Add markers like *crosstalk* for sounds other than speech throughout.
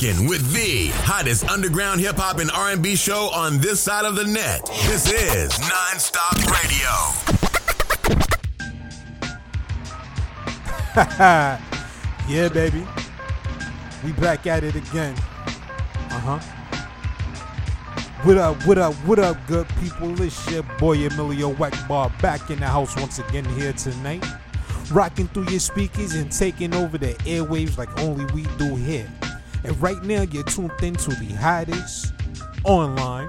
rocking with the hottest underground hip hop and R&B show on this side of the net. This is Nonstop Radio. *laughs* yeah, baby. We back at it again. Uh huh. What up, what up, what up, good people? It's your boy Emilio Wackbar back in the house once again here tonight. Rocking through your speakers and taking over the airwaves like only we do here. And right now, you're tuned into the hottest online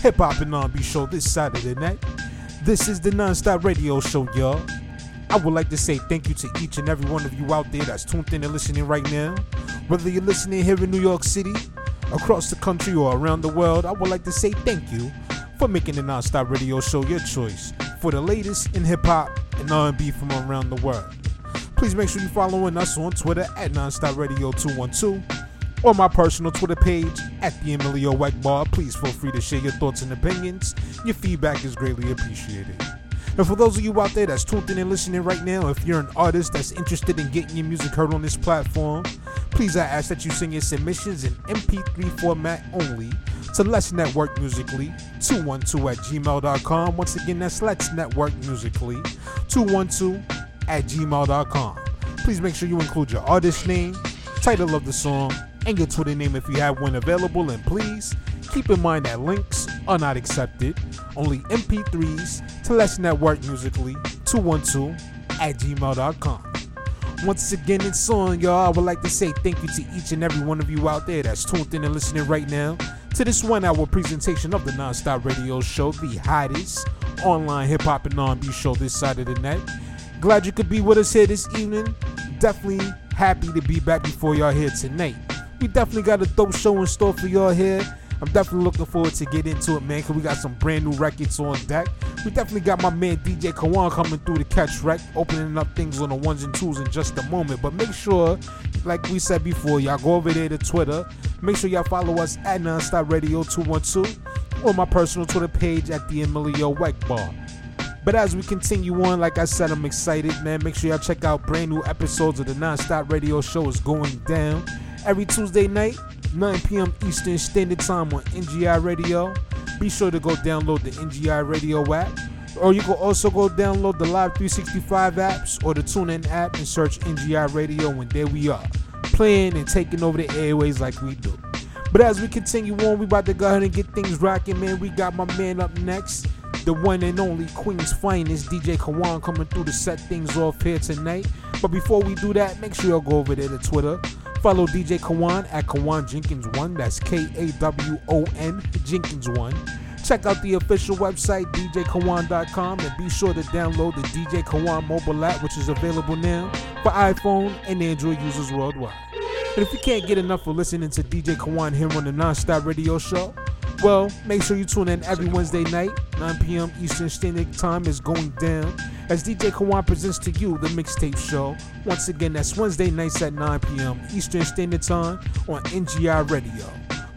hip hop and R&B show this the net. This is the Nonstop Radio Show, y'all. I would like to say thank you to each and every one of you out there that's tuned in and listening right now. Whether you're listening here in New York City, across the country, or around the world, I would like to say thank you for making the Nonstop Radio Show your choice for the latest in hip hop and R&B from around the world. Please make sure you're following us on Twitter at Nonstop Radio 212 or my personal Twitter page at the Emilio Wackbar. Please feel free to share your thoughts and opinions. Your feedback is greatly appreciated. And for those of you out there that's tuned in and listening right now, if you're an artist that's interested in getting your music heard on this platform, please I ask that you send your submissions in MP3 format only to Let's Network Musically 212 at gmail.com. Once again, that's Let's Network Musically 212 at gmail.com. Please make sure you include your artist name, title of the song, and your Twitter name if you have one available. And please keep in mind that links are not accepted, only MP3s to Let's Network Musically 212 at gmail.com. Once again, it's on, y'all. I would like to say thank you to each and every one of you out there that's tuned in and listening right now to this one hour presentation of the Nonstop Radio Show, the hottest online hip hop and R&B show this side of the net. Glad you could be with us here this evening. Definitely happy to be back before y'all here tonight. We definitely got a dope show in store for y'all here. I'm definitely looking forward to get into it, man, because we got some brand new records on deck. We definitely got my man DJ Kawon coming through the catch wreck, opening up things on the ones and twos in just a moment. But make sure, like we said before, y'all go over there to Twitter. Make sure y'all follow us at Nonstop Radio 212 or my personal Twitter page at the Emilio Weck Bar. But as we continue on, like I said, I'm excited, man. Make sure y'all check out brand new episodes of the Nonstop Radio Show is going down every Tuesday night 9 p.m. Eastern Standard Time on NGI Radio. Be sure to go download the NGI Radio app. Or you can also go download the Live 365 apps or the TuneIn app and search NGI Radio, and there we are, playing and taking over the airways like we do. But as we continue on, we about to go ahead and get things rocking, man. We got my man up next, the one and only Queen's finest, DJ Kawon, coming through to set things off here tonight. But before we do that, make sure y'all go over there to Twitter Follow DJ Kawon at Kawon Jenkins1. That's K A W O N Jenkins1. Check out the official website, djkawon.com, and be sure to download the DJ Kawon mobile app, which is available now for iPhone and Android users worldwide. And if you can't get enough of listening to DJ Kawon here on the Nonstop Radio Show, well, make sure you tune in every Wednesday night, 9 p.m. Eastern Standard Time is going down as DJ Kawon presents to you the mixtape show. Once again, that's Wednesday nights at 9 p.m. Eastern Standard Time on NGI Radio.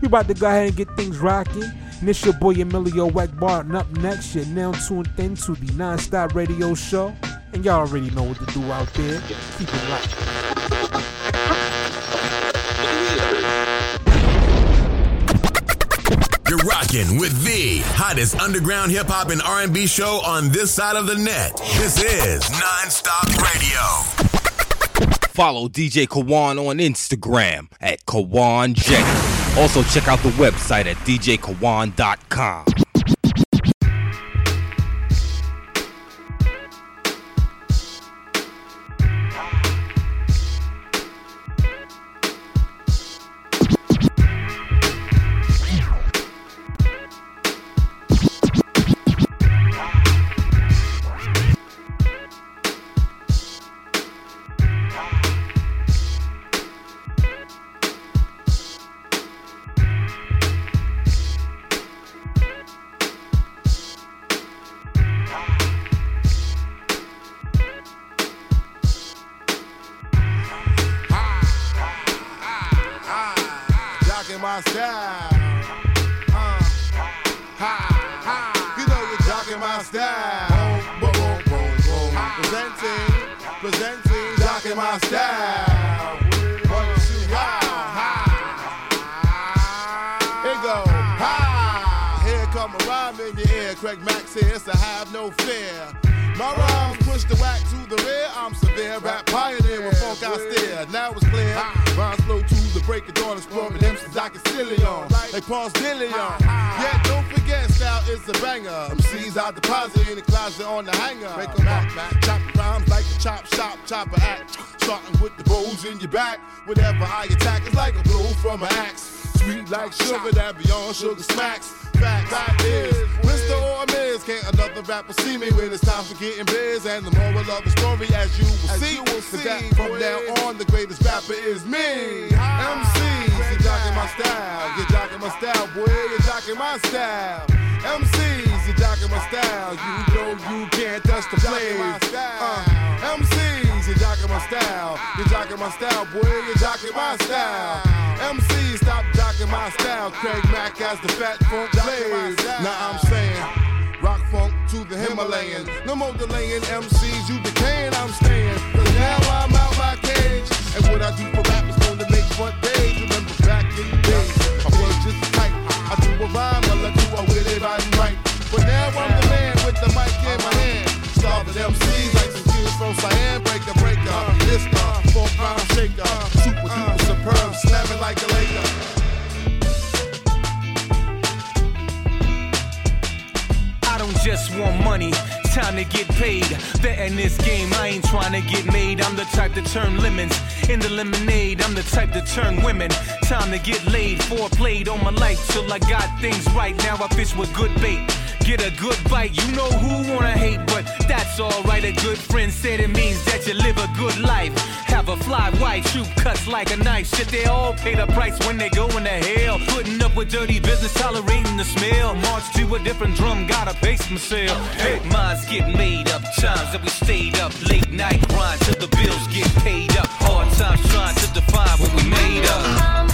We about to go ahead and get things rocking. And it's your boy Emilio Wackbar, and up next, you're now tuned in to the Nonstop Radio Show. And y'all already know what to do out there. Keep it locked. Rocking with the hottest underground hip hop and R&B show on this side of the net. This is Nonstop Radio. Follow DJ Kawon on Instagram at Kawon. Also check out the website at djkawon.com. Whenever I attack, it's like a blow from an axe. Sweet like sugar that beyond sugar smacks. Fact, fact is, Mr. or Miz, can't another rapper see me when it's time for getting biz? And the moral of the story, as you will as see, you will see that from now on, the greatest rapper is me. MCs, you're jocking my style, you're jocking my style, boy, you're jocking my style. MCs, you're jocking my style, you know you can't touch the flame. Uh, MCs, you're jocking my style, you're jocking my style, boy, you're jocking my style. MCs, stop jocking my style. Craig Mack as the fat funk plays. Now I'm saying. Rock funk to the Himalayan. No more delaying MCs, you decaying, I'm staying. Cause now I'm out my cage. And what I do for rap is to make front page. Remember back in the days, I was just tight. I do a rhyme, I do a with it, I'm right. But now I'm the man with the mic in my hand. Starving MCs like from Cyan. Breaker, this uh, funk rhyme shaker. Super duper superb, slamming like a Laker. I don't just want money, time to get paid. Betting this game, I ain't trying to get made. I'm the type to turn lemons into lemonade. I'm the type to turn women. Time to get laid. Four Foreplayed on my life till I got things right. Now I fish with good bait. Get a good bite, you know who wanna hate, but that's alright. A good friend said it means that you live a good life. Have a fly wife, shoot cuts like a knife. Shit, they all pay the price when they go into hell. Putting up with dirty business, tolerating the smell. March to a different drum, gotta pace myself. Hey, minds get made up, times that we stayed up. Late night grind till the bills get paid up. Hard times trying to define what we made up.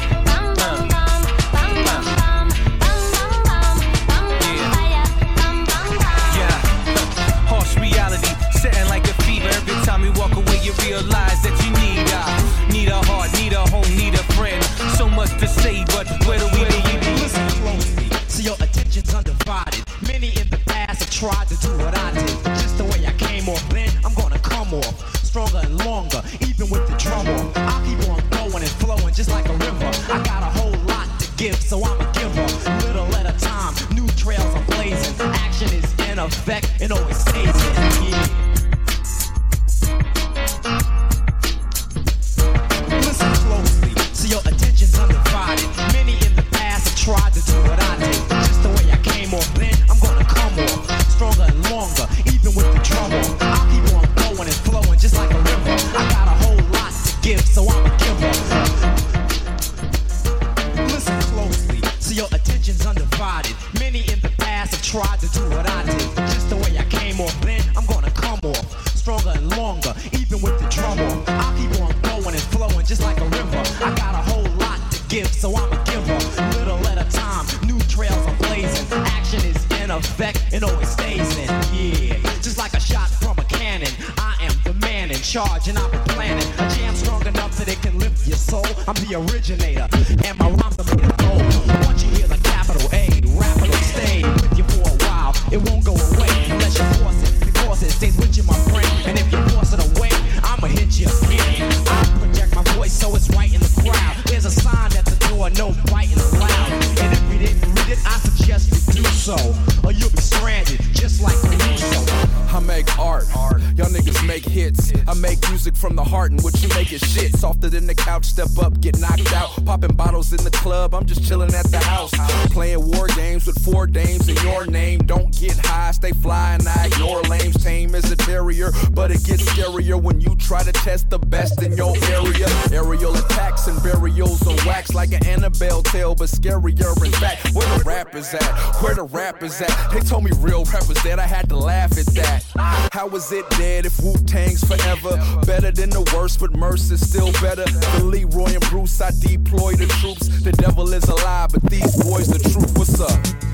Up, get knocked out. Popping bottles in the club, I'm just chilling at the house. Playing war games with four dames in your name. Don't get high, stay fly, and I ignore lames. Tame as a terrier, but it gets scarier when you try to test the best in your area. Aerial attacks and burials on wax like an Annabelle tale, but scarier in fact. Where the rappers at? Where the rappers at? They told me real rappers that I had to laugh at that. How is it dead if Wu Tang's forever? Better than the worst, but Mercy's still better. The Leroy and Bruce, I deploy the troops. The devil is alive, but these boys the truth. What's up?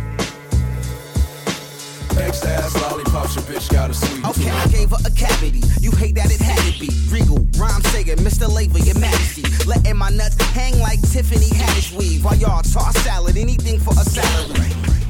Ass lollipops, your bitch got a sweet Okay, I gave her a cavity. You hate that it had to be. Regal, rhyme saying, Mr. Labor, your majesty. Letting my nuts hang like Tiffany Haddish weave. While y'all toss salad, anything for a salary.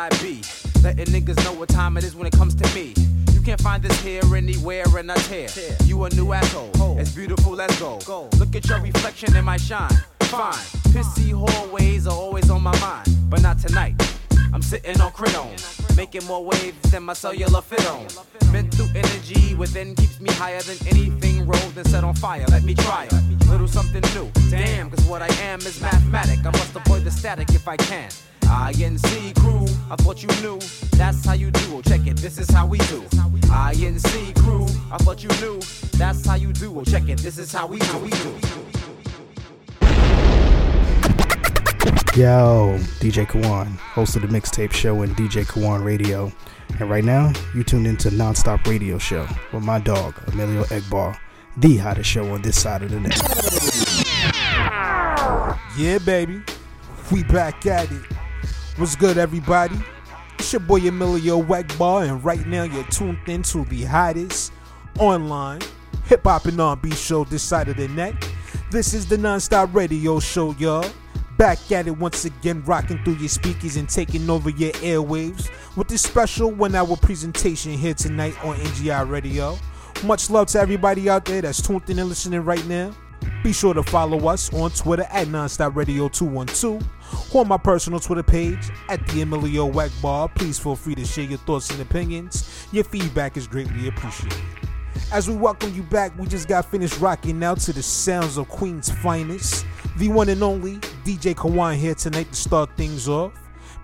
I be letting niggas know what time it is when it comes to me. You can't find this here anywhere and I tear. You a new asshole. It's beautiful, let's go. Look at your reflection in my shine. Fine. Pissy hallways are always on my mind, but not tonight. I'm sitting on cridone, making more waves than my cellular fit on. Through energy within keeps me higher than anything rolled and set on fire. Let me try it. Little something new. Damn, cause what I am is mathematic. I must avoid the static if I can. INC crew, I thought you knew. That's how you do. Oh, check it, this is how we do. INC crew, I thought you knew. That's how you do. Oh, check it, this is how we do. We do. Yo, DJ Kawon, host of the mixtape show and DJ Kawon Radio. And right now, you tuned into Nonstop Radio Show with my dog, Emilio Egbar, the hottest show on this side of the net. Yeah, baby. We back at it. What's good, everybody? It's your boy Emilio Egbar, and right now you're tuned into the hottest online hip hop and R&B show this side of the net. This is the Nonstop Radio Show, y'all. Back at it once again, rocking through your speakers and taking over your airwaves with this special one hour presentation here tonight on NGI Radio. Much love to everybody out there that's tuned in and listening right now. Be sure to follow us on Twitter at Nonstop Radio 212 or my personal Twitter page at the Emilio Wackbar. Please feel free to share your thoughts and opinions. Your feedback is greatly appreciated. As we welcome you back, we just got finished rocking out to the sounds of Queen's finest, the one and only DJ Kawon here tonight to start things off.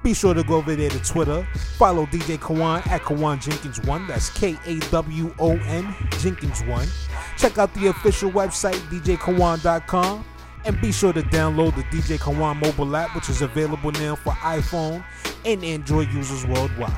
Be sure to go over there to Twitter. Follow DJ Kawon at Kawon Jenkins1. That's K A W O N Jenkins1. Check out the official website, djkawon.com. And be sure to download the DJ Kawon mobile app, which is available now for iPhone and Android users worldwide.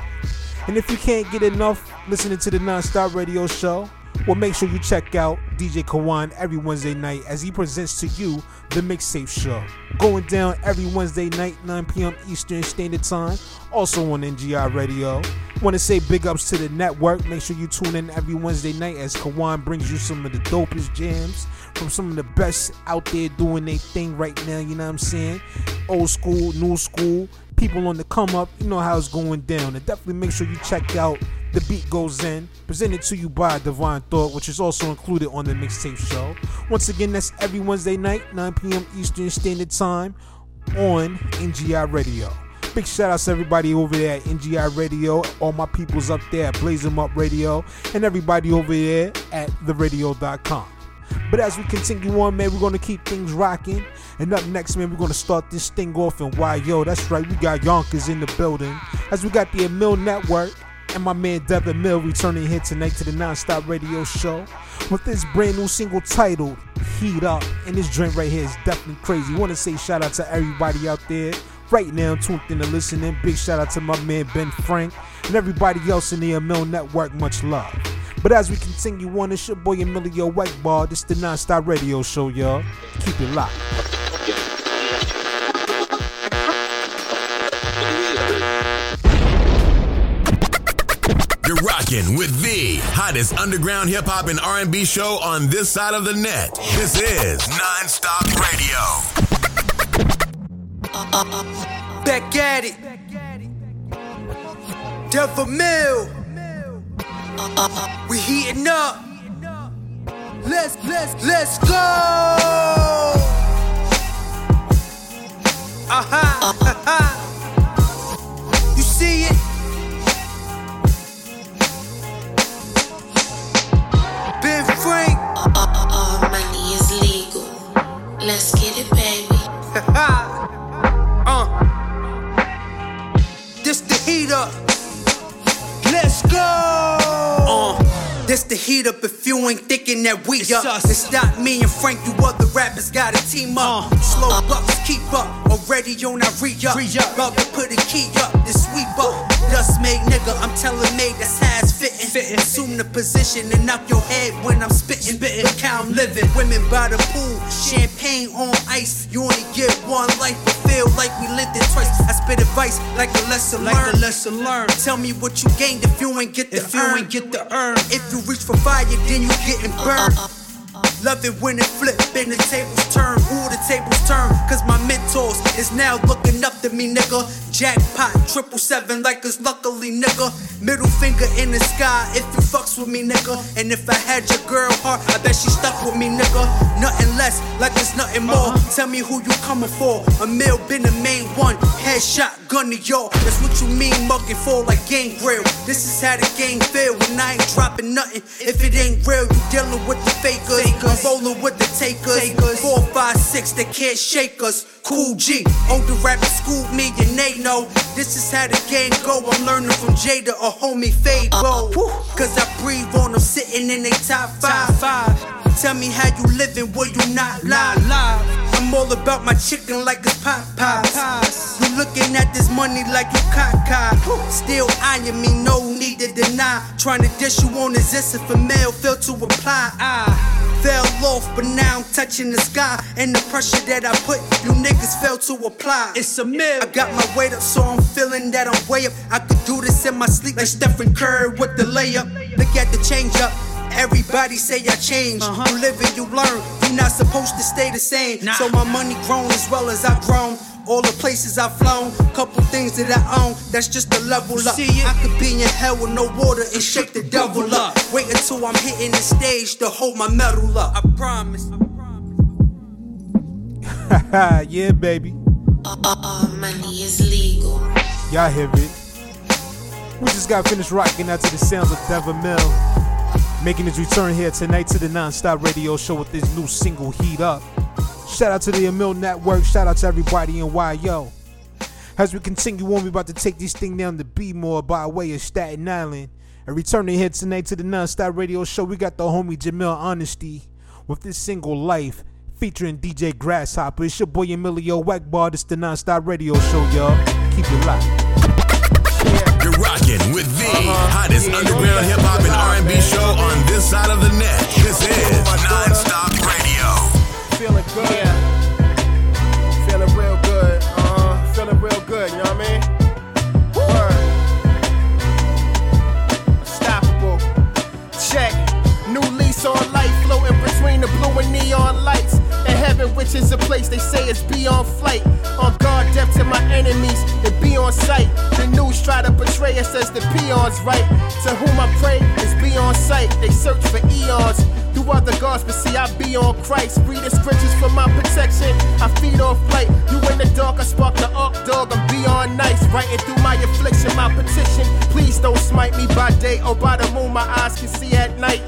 And if you can't get enough listening to the Nonstop Radio Show, well, make sure you check out DJ Kawon every Wednesday night as he presents to you the Mixtape Show. Going down every Wednesday night, 9 p.m. Eastern Standard Time, also on NGI Radio. Want to say big ups to the network. Make sure you tune in every Wednesday night as Kawon brings you some of the dopest jams from some of the best out there doing their thing right now. You know what I'm saying? Old school, new school, people on the come up. You know how it's going down. And definitely make sure you check out the Beat Goes In, presented to you by Divine Thought, which is also included on the mixtape show. Once again, that's every Wednesday night, 9 p.m. Eastern Standard Time on NGI Radio. Big shout outs to everybody over there at NGI Radio, all my peoples up there at Blaze 'em Up Radio, and everybody over there at theradio.com. But as we continue on, man, we're gonna keep things rocking. And up next, man, we're gonna start this thing off in YO. That's right, we got Yonkers in the building. As we got the Emil Network and my man Devin Mill returning here tonight to the Nonstop Radio Show with this brand new single titled Heat Up. And this drink right here is definitely crazy. Want to say shout out to everybody out there right now tuned in and listening. Big shout out to my man Ben Frank and everybody else in the Emil Network. Much love. But as we continue on, it's your boy Emilio Whiteball. This is the Nonstop Radio Show, y'all. Keep it locked. You're rocking with the hottest underground hip hop and R&B show on this side of the net. This is Nonstop Radio. Back at it. Devil Mill. We heating up. Let's let's let's go. Uh-huh. uh-huh. *laughs* You see it? Let's get it, baby. *laughs* uh. This the heat up. Let's go. Uh. This the heat up if you ain't thinking that we It's up. us. It's not me and Frank, you other rappers gotta team up. Slow bucks, keep up. Already on our re up. Re-up. About to put a key up, this sweep up. Dust made nigga, I'm telling made that's how it's fitting. Fitting. Assume the position and knock your head when I'm spitting. Spitting. Look how I'm living. Women by the pool, champagne on ice. You only get one life, but feel like we lived it twice. I spit advice like a lesson Like learned. a lesson learned. Tell me what you gained if you ain't get the If you ain't get the earn. If you reach for fire, then you getting burned. Uh-uh. Love it when it flip and the tables turn. Ooh, the tables turn. Cause my mentors is now looking up to me, nigga. Jackpot, triple seven like us luckily, nigga. Middle finger in the sky if you fucks with me, nigga. And if I had your girl heart, I bet she stuck with me, nigga. Nothing less, like it's nothing more. Uh-huh. Tell me who you coming for. A mill been the main one. Headshot, gun to y'all. That's what you mean, mugging for like gang grill. This is how the game feel when I ain't dropping nothing. If it ain't real, you dealing with the fakers. I'm rolling with the takers. Four, five, six, they can't shake us. Kool G, older rapper schooled me and they know this is how the game go. I'm learning from Jada or homie Fabo. Uh, Cause I breathe on them sitting in they top five. Tell me how you living, where you not live. I'm all about my chicken like it's pot pies. You looking at this money like you cock Still eyeing me, no need to deny. Trying to dish you on this if a male fail to apply. I fell off, but now I'm touching the sky. And the pressure that I put, you niggas fail to apply. It's a mill. I got my weight up, so I'm feeling that I'm way up. I could do this in my sleep like Stephen Curry with the layup. Look at the change up. Everybody say I changed. Uh-huh. You live and you learn. You're not supposed to stay the same. So my money grown as well as I've grown. All the places I've flown, couple things that I own, that's just a level up. I could be in hell with no water and shake the devil up. Wait until I'm hitting the stage to hold my medal up. I promise. *laughs* yeah, baby. All money is legal. Y'all hear it. We just got finished rocking out to the sounds of Devil Mill. Making his return here tonight to the non-stop radio show with this new single Heat Up. Shout out to the Emil Network. Shout out to everybody in YO. As we continue on, we about to take this thing down to B-more by way of Staten Island. And returning here tonight to the non-stop radio show, we got the homie Jamil Honesty with this single Life featuring DJ Grasshopper. It's your boy Emilio Wackbar. This the non-stop radio show, y'all. Keep it locked. You're rocking with the hottest underground hip hop and R&B show on this side of the net. This is Non-Stop Radio. Feeling good. Yeah. Feeling real good. Uh, huh. feeling real good, you know what I mean? Word. Unstoppable. Check. New lease on life floating between the blue and neon lights. In heaven, which is a place they say is beyond flight. On guard, deaf to my enemies, it be on sight. The news try to portray us as the peons, right? To whom I pray is be on sight. They search for eons through other gods, but see, I be on Christ. Read the scriptures for my protection. I feed off light. You in the dark, I spark the arc dog. I'm beyond nice. Writing through my affliction, my petition. Please don't smite me by day or by the moon. My eyes can see at night.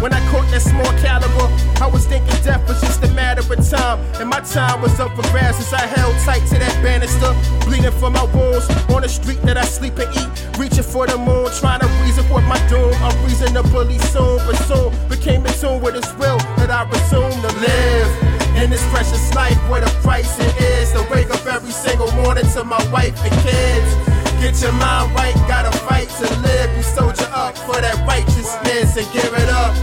When I caught that small caliber, I was thinking death was just a matter of time. And my time was up for grabs as I held tight to that banister. Bleeding from my wounds on the street that I sleep and eat. Reaching for the moon, trying to reason with my doom. I'm reasonably soon, but soon became in tune with his will that I resume to live. In this precious life, where the price it is to wake up every single morning to my wife and kids. Get your mind right, gotta fight to live. You soldier up for that righteousness and give it up.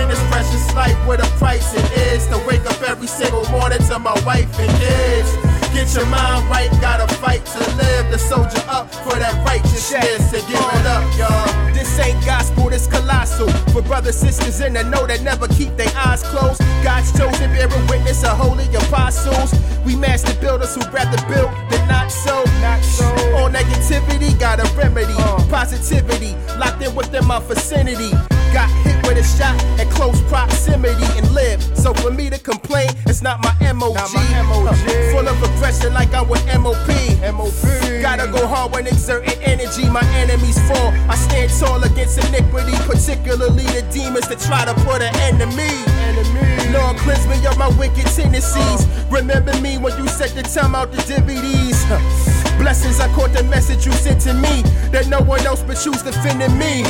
In this precious life, where the price it is to wake up every single morning to my wife and kids. Get your mind right, gotta fight to live. The soldier up for that righteousness and give it up, y'all. This ain't gospel, this colossal. For brothers, sisters in the know that never keep their eyes closed. God's chosen, bearing witness of holy apostles. We master builders who rather build than not so. Not so. All negativity got a remedy. Uh. Positivity locked in within my vicinity. Got hit with a shot at close proximity and live. So for me to complain, it's not my MOG. Uh, full of aggression like I'm with MOP. MOP. Gotta go hard when exerting energy. My enemies fall. I stand tall against iniquity, particularly the demons that try to put an end to me. Lord, cleanse me of my wicked tendencies. Remember me when you set the time out the DVDs. Blessings, I caught the message you sent to me. That no one else but you's defending me.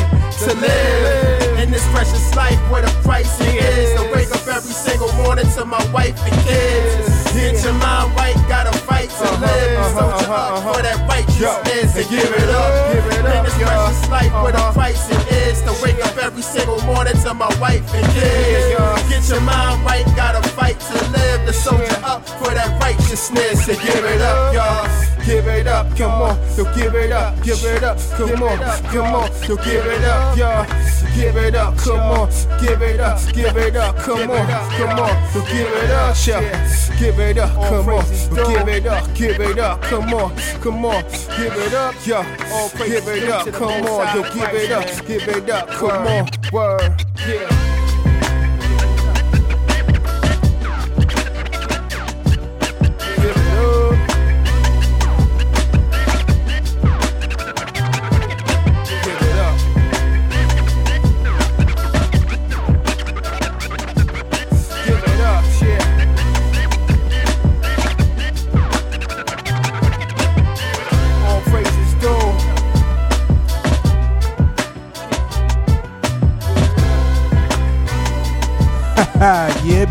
To live in this precious life where the price it is. To wake up every single morning to my wife and kids. Get your mind right, gotta fight to uh-huh, live. Uh-huh, Soldier up uh-huh, for that righteousness and give it up. In this precious life where the price it is to wake up every single morning to my wife and kids. Get your mind right, gotta fight to live. The soldier up for that righteousness and give it up, y'all. Give it up. come on, yo, give it up, give it up, come on, come on, yo, give it up, yo, give it up, come on, give it up, give it up, come on, come on, yo, give it up, yo, give it up, come on, give it up, give it up, come on, come on, give it up, yo, give it up, come on, yo, give it up, give it up, come on, word, yeah.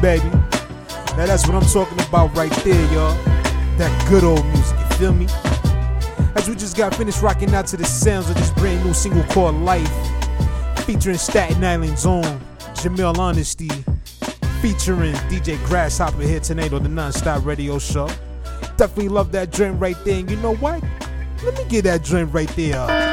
Baby. Now that's what I'm talking about right there, y'all. That good old music, you feel me? As we just got finished rocking out to the sounds of this brand new single called Life, featuring Staten Island's own Jamil Honesty, featuring DJ Grasshopper here tonight on the Nonstop Radio Show. Definitely love that joint right there. And you know what? Let me get that joint right there.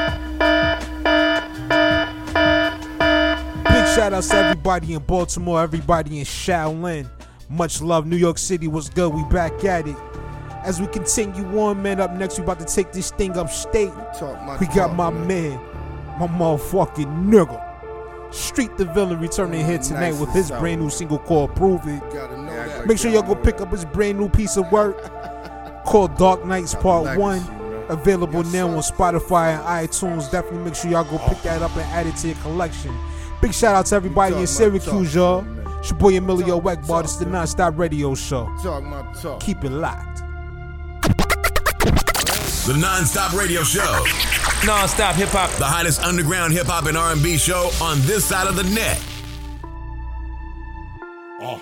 Shout outs to everybody in Baltimore, everybody in Shaolin. Much love, New York City was good. We back at it. As we continue on, man, up next, we about to take this thing upstate. We got my man, my motherfucking nigga. Street the Villain returning here tonight with his brand new single called Prove It. Make sure y'all go pick up his brand new piece of work *laughs* called Dark Nights Part 1. Available now on Spotify and iTunes. Definitely make sure y'all go pick that up and add it to your collection. Big shout out to everybody in Syracuse, y'all. It's your boy Emilio Weckbar. This is the Nonstop Radio Show. Talk my talk. Keep it locked. The non-stop radio show. Non-stop hip hop. The hottest underground hip hop and R&B show on this side of the net. Uh, uh.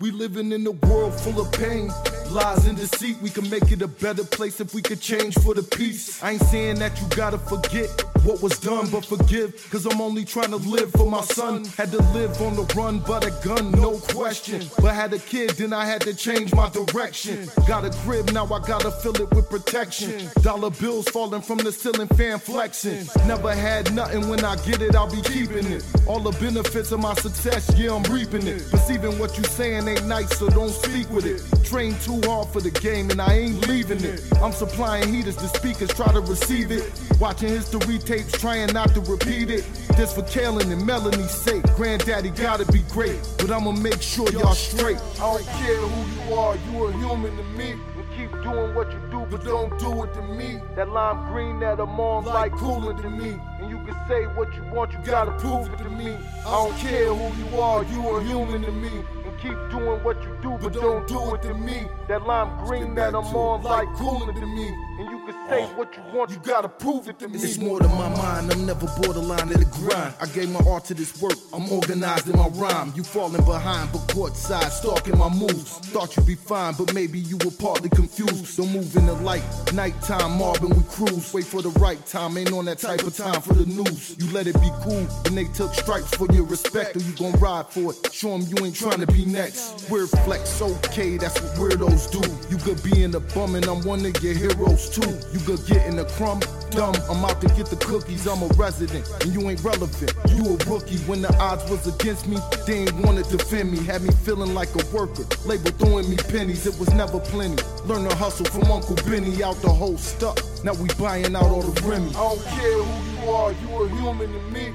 We living in a world full of pain. Lies and deceit, we can make it a better place if we could change for the peace. I ain't saying that you gotta forget what was done, but forgive, cause I'm only trying to live for my son. Had to live on the run, but a gun, no question. But had a kid, then I had to change my direction. Got a crib, now I gotta fill it with protection. Dollar bills falling from the ceiling, fan flexing. Never had nothing, when I get it, I'll be keeping it. All the benefits of my success, yeah, I'm reaping it. Perceiving what you saying ain't nice, so don't speak with it. Train too hard for the game, and I ain't leaving it. I'm supplying heaters, the speakers try to receive it. Watching history tapes, trying not to repeat it. This for Kalen and Melanie's sake. Granddaddy gotta be great, but I'ma make sure y'all straight. I don't care who you are, you a human to me. And keep doing what you do, but don't do it to me. That lime green that I'm on like cooler to me. And you can say what you want, you gotta prove it to me. I don't care who you are, you a human to me. And keep doing what you do, but don't do it to me. That lime green that I'm on like cooler to me. And you can say uh, what you want, you gotta prove it to me. It's more than my mind, I'm never borderline of the grind. I gave my art to this work, I'm organized in my rhyme. You falling behind, but courtside, stalking my moves. Thought you'd be fine, but maybe you were partly confused. Don't move in the light, nighttime, Marvin, we cruise. Wait for the right time, ain't on that type of time for the news. You let it be cool, and they took stripes for your respect, or you gon' ride for it. Show 'em you ain't trying to be next. Weird flex, okay, that's what weirdos do. You could be in the bum, and I'm one of your heroes too. You could get in the crumb, dumb. I'm out to get the cookies, I'm a resident, and you ain't relevant. You a rookie when the odds was against me. They ain't wanna defend me, had me feeling like a worker. Label throwing me pennies, it was never plenty. Learn to hustle from Uncle Benny out the whole stuff. Now we buying out all the Remy. I don't care who you are, you a human to me.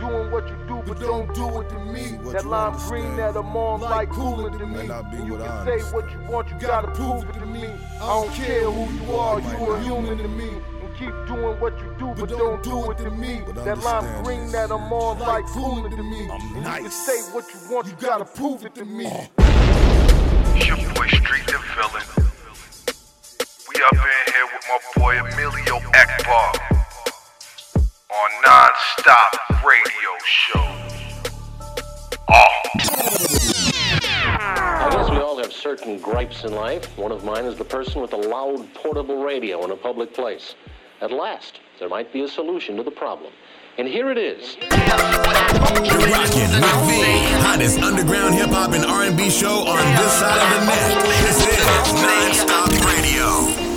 And keep doing what you do, but don't do it to me. That lime green that I'm on like cooler to me. And you can say what you want, you gotta prove it to me. I don't care who you are, you are human to me. And keep doing what you do, but don't do it to me. That lime green that I'm on like cooler to me. I'm And you can say what you want, you gotta prove it to me. It's your boy Street the Villain. We up in here with my boy Emilio Ekbar on Non-Stop Radio Show. I guess we all have certain gripes in life. One of mine is the person with a loud portable radio in a public place. At last, there might be a solution to the problem. And here it is. You're rocking with the hottest underground hip hop and R&B show on this side of the net. This is Non-Stop Radio.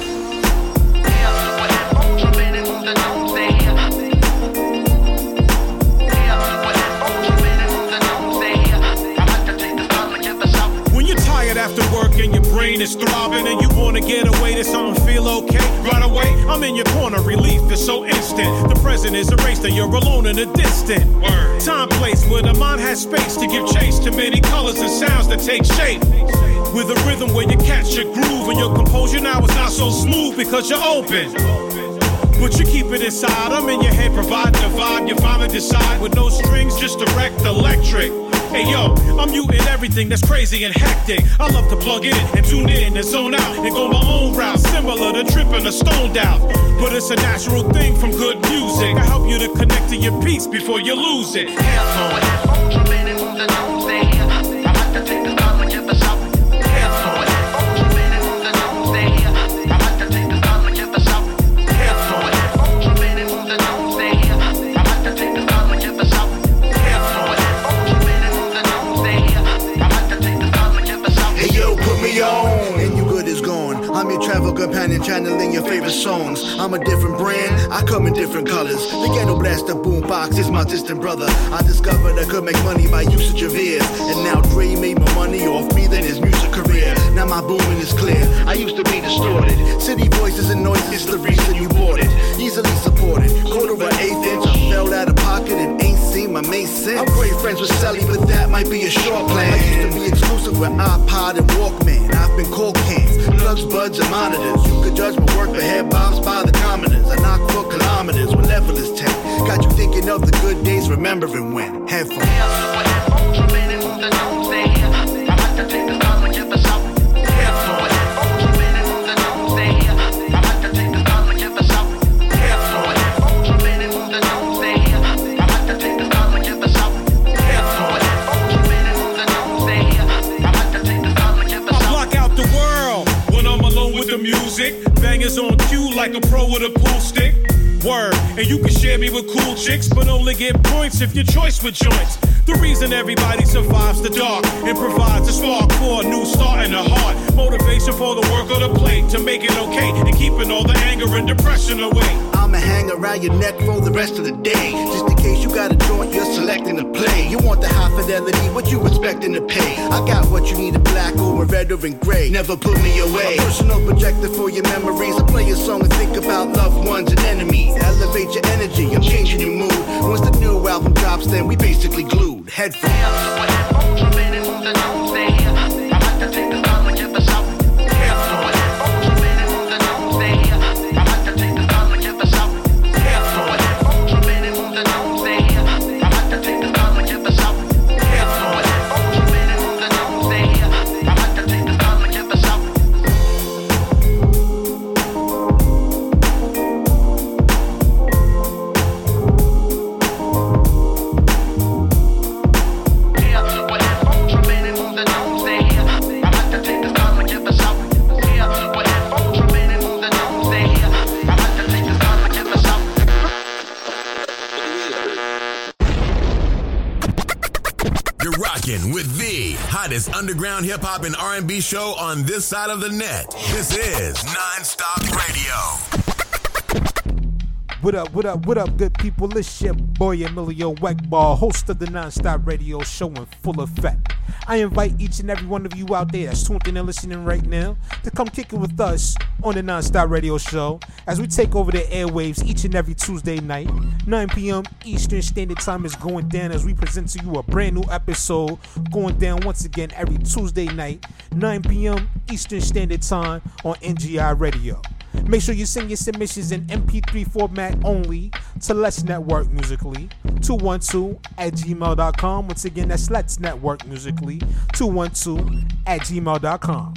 Get away to something feel okay right away. I'm in your corner, relief is so instant. The present is erased and you're alone in the distant. Time, place where the mind has space to give chase to many colors and sounds that take shape. With a rhythm where you catch your groove and your composure now is not so smooth because you're open. But you keep it inside, I'm in your head, providing the vibe. You finally decide with no strings, just direct electric. Hey yo, I'm muting everything that's crazy and hectic. I love to plug in and tune in and zone out and go my own route, similar to tripping or stoned out. But it's a natural thing from good music. I help you to connect to your peace before you lose it. Hey channeling your favorite songs. I'm a different brand, I come in different colors. The ghetto blaster boombox is my distant brother. I discovered I could make money by usage of ears. And now Dre made more money off me than his music career. Now my booming is clear. I used to be distorted. City voices and noises, the reason you bought it. Easily supported. Quarter an eighth inch, I fell out of pocket and seen my main sense. I'm great friends with Sally, but that might be a short plan. I used to be exclusive with iPod and Walkman. I've been cold cans, plugs, buds, and monitors. You could judge my work for head bobs by the commoners. I knock for kilometers when level is 10. Got you thinking of the good days, remembering when. Headphones. Music. Bangers on cue like a pro with a pool stick. Word, and you can share me with cool chicks, but only get points if your choice with joints. The reason everybody survives the dark and provides a spark for a new start in the heart. Motivation for the work of the plate to make it okay and keeping all the anger and depression away. I'ma hang around your neck for the rest of the day. Just in case you got a joint, you're selecting to play. You want the high fidelity, what you expecting to pay? I got what you need in black or in red or in gray. Never put me away. A personal projector for your memories. I play a song and think about loved ones and enemies. Elevate your energy, I'm changing your mood. Once the new album drops, then we basically glued. Headphones. You're underground hip hop and R&B show on this side of the net. This is Nonstop Radio. What up, what up, what up, good people? It's your boy Emilio Weckball, host of the Nonstop Radio Show in full effect. I invite each and every one of you out there that's tuned in and listening right now to come kick it with us on the Nonstop Radio Show as we take over the airwaves each and every Tuesday night. 9 p.m. Eastern Standard Time is going down as we present to you a brand new episode going down once again every Tuesday night, 9 p.m. Eastern Standard Time on NGI Radio. Make sure you send your submissions in MP3 format only to Let's Network Musically 212 at gmail.com. Once again, that's Let's Network Musically 212 at gmail.com.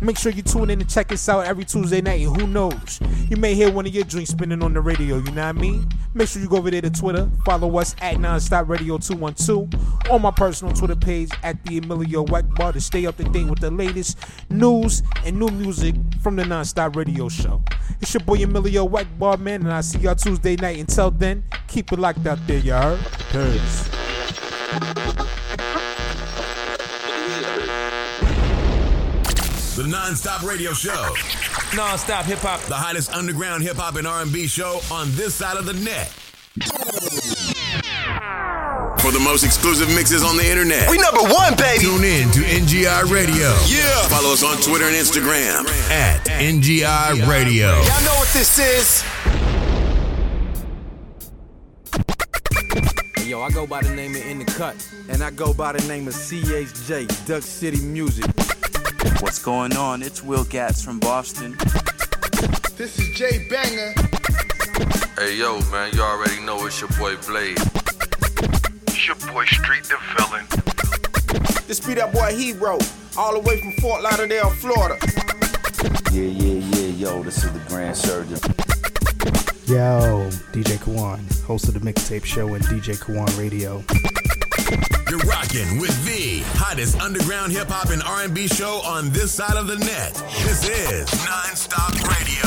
Make sure you tune in and check us out every Tuesday night. Who knows, you may hear one of your dreams spinning on the radio. You know what I mean? Make sure you go over there to Twitter, follow us at Nonstop Radio 212 on my personal Twitter page at the Emilio Weckbar to stay up to date with the latest news and new music from the Nonstop Radio Show. It's your boy Emilio Weckbar, man, and I'll see y'all Tuesday night. Until then, keep it locked out there, you heard? Peace. The Nonstop Radio Show. Nonstop hip hop. The hottest underground hip hop and R&B show on this side of the net. For the most exclusive mixes on the internet. We number one, baby. Tune in to NGI Radio. Yeah. Follow us on Twitter and Instagram at NGI Radio. Y'all know what this is. Yo, I go by the name of In the Cut. And I go by the name of CHJ, Duck City Music. What's going on? It's Will Gatz from Boston. This is Jay Banger. Hey yo, man, you already know it's your boy Blade. It's your boy Street the Villain. This be that boy Hero, all the way from Fort Lauderdale, Florida. Yeah, yeah, yeah, yo, this is the Grand Surgeon. Yo, DJ Kawon, host of the mixtape show and DJ Kawon Radio. You're rocking with the hottest underground hip hop and R&B show on this side of the net. This is Nonstop Radio.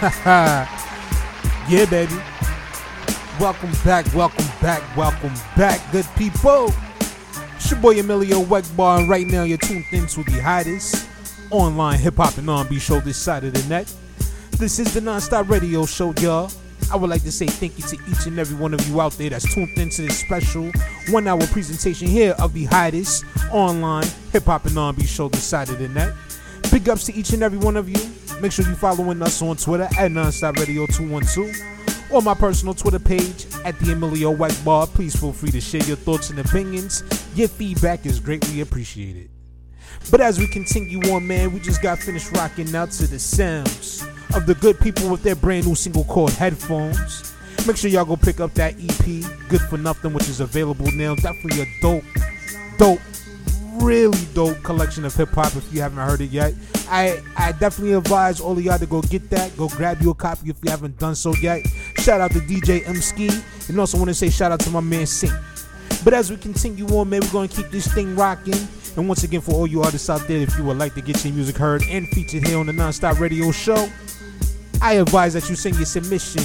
*laughs* yeah, baby. Welcome back, welcome back, welcome back, good people. It's your boy Emilio Wegbar, and right now you're tuned into the hottest online hip hop and R&B show this side of the net. This is the Nonstop Radio Show, y'all. I would like to say thank you to each and every one of you out there that's tuned into this special one-hour presentation here of the hottest online hip hop and R&B show this side of the net. Big ups to each and every one of you. Make sure you're following us on Twitter at Nonstop Radio 212 or my personal Twitter page at the Emilio White Bar. Please feel free to share your thoughts and opinions. Your feedback is greatly appreciated. But as we continue on, man, we just got finished rocking out to the sounds of the good people with their brand new single called Headphones. Make sure y'all go pick up that EP, Good for Nothing, which is available now. Definitely a dope, dope, really dope collection of hip hop if you haven't heard it yet. I, I definitely advise all of y'all to go get that. Go grab you a copy if you haven't done so yet. Shout out to DJ M Ski. And also want to say shout out to my man Sink. But as we continue on, man, we're going to keep this thing rocking. And once again, for all you artists out there, if you would like to get your music heard and featured here on the Nonstop Radio Show, I advise that you send your submission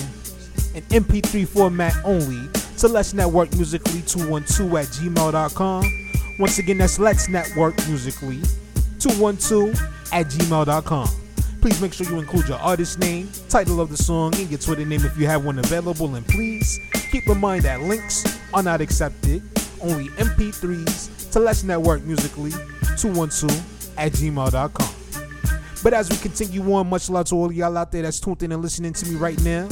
in MP3 format only to Let's Network Musically 212 at gmail.com. Once again, that's Let's Network Musically 212 at gmail.com. Please make sure you include your artist name, title of the song, and your Twitter name if you have one available. And please keep in mind that links are not accepted, only MP3s to Let's Network Musically 212 at gmail.com. But as we continue on, much love to all y'all out there that's tuned in and listening to me right now.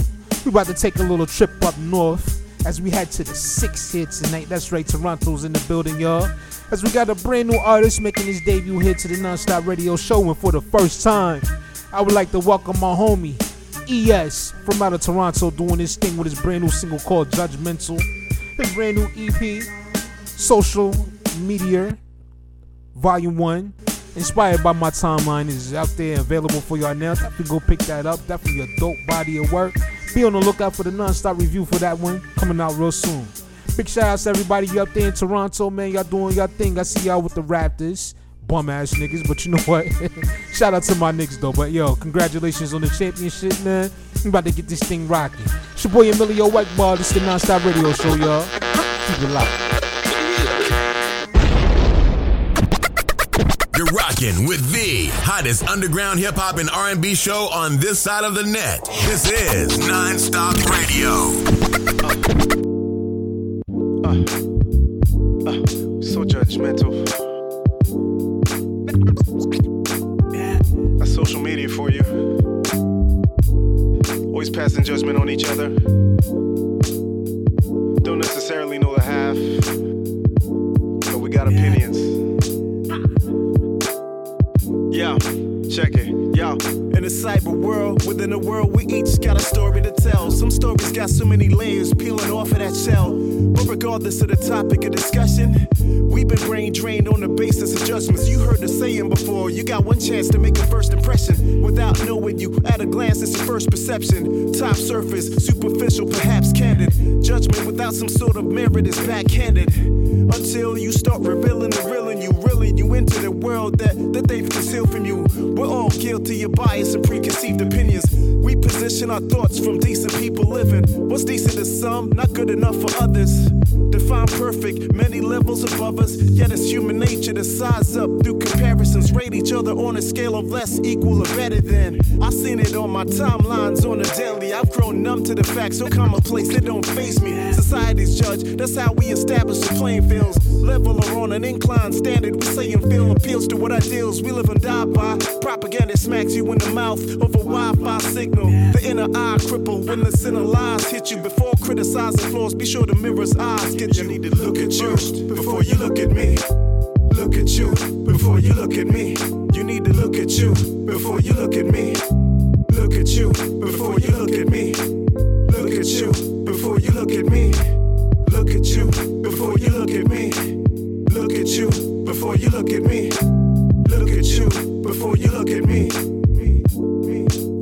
We're about to take a little trip up north as we head to the six here tonight. That's right, Toronto's in the building, y'all. As we got a brand new artist making his debut here to the Nonstop Radio Show, and for the first time, I would like to welcome my homie ES from out of Toronto doing this thing with his brand new single called Judgmental. His brand new EP, Social Media, Volume 1 inspired by my timeline is out there available for y'all now. Definitely go pick that up. Definitely a dope body of work. Be on the lookout for the non-stop review for that one coming out real soon. Big shout outs to everybody you up there in Toronto, man. Y'all doing y'all thing. I see y'all with the Raptors. Bum ass niggas, but you know what? *laughs* shout out to my niggas though. But yo, congratulations on the championship, man. We about to get this thing rocking. It's your boy Emilio Whiteball. This is the non-stop radio show, y'all. Keep it locked. You're rocking with the hottest underground hip hop and R&B show on this side of the net. This is Nonstop Radio. Uh, uh, so judgmental. That's social media for you. Always passing judgment on each other. Don't necessarily know the half, but we got opinions. Yo, check it. Yo, in a cyber world, within a world, we each got a story to tell. Some stories got so many layers peeling off of that shell. But regardless of the topic of discussion, we've been brain drained on the basis of judgments. You heard the saying before, you got one chance to make a first impression. Without knowing you, at a glance, it's a first perception. Top surface, superficial, perhaps candid. Judgment without some sort of merit is backhanded. Until you start revealing the real when you reeling you into the world that, that they've concealed from you. We're all guilty of bias and preconceived opinions. We position our thoughts from decent people living. What's decent to some, not good enough for others. Define perfect, many levels above us. Yet it's human nature to size up through comparisons, rate each other on a scale of less equal or better than. I've seen it on my timelines on the daily. I've grown numb to the facts, so commonplace they don't face me. Society's judge, that's how we establish the playing fields. Level or on an incline standard, we say and feel appeals to what ideals we live and die by. Propaganda smacks you in the mouth over Wi-Fi signal. The inner eye cripple when the center lies hit you. Before criticizing flaws, be sure the mirror's eyes get you. you. need to look at you before you look at me. Look at you before you look at me. You need to look at you before you look at me. Look at you before you look at me. Look at you before you look at me. Look at you before you look at me. Look at you before you look at me. Look at you before you look at me.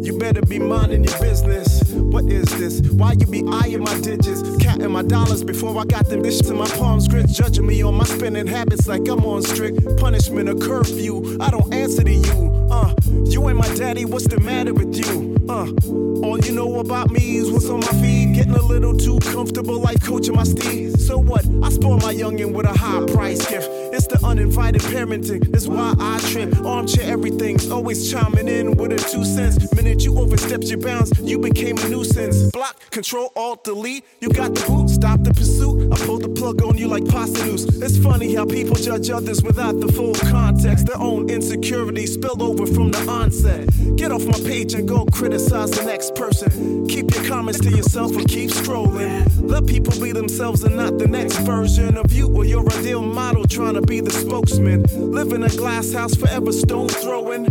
You better be minding your business. What is this? Why you be eyeing my digits? Counting my dollars before I got them bitches in my palms, grits, judging me on my spending habits like I'm on strict punishment or curfew. I don't answer to you. Uh, you ain't my daddy, what's the matter with you? Uh, all you know about me is what's on my feed. Getting a little too comfortable, like coaching my steed. So what? I spoil my youngin' with a high price gift. The uninvited parenting. That's why I trip. Armchair everything's always chiming in with a two cents. Minute you overstepped your bounds, you became a nuisance. Block, control, alt, delete. You got the boot, stop the pursuit. I pulled the plug on you like pasta noose. It's funny how people judge others without the full context. Their own insecurities spill over from the onset. Get off my page and go criticize the next person. Keep your comments to yourself and keep scrolling. Let people be themselves and not the next version of you or your ideal model trying to be the spokesman. Live in a glass house forever stone throwing.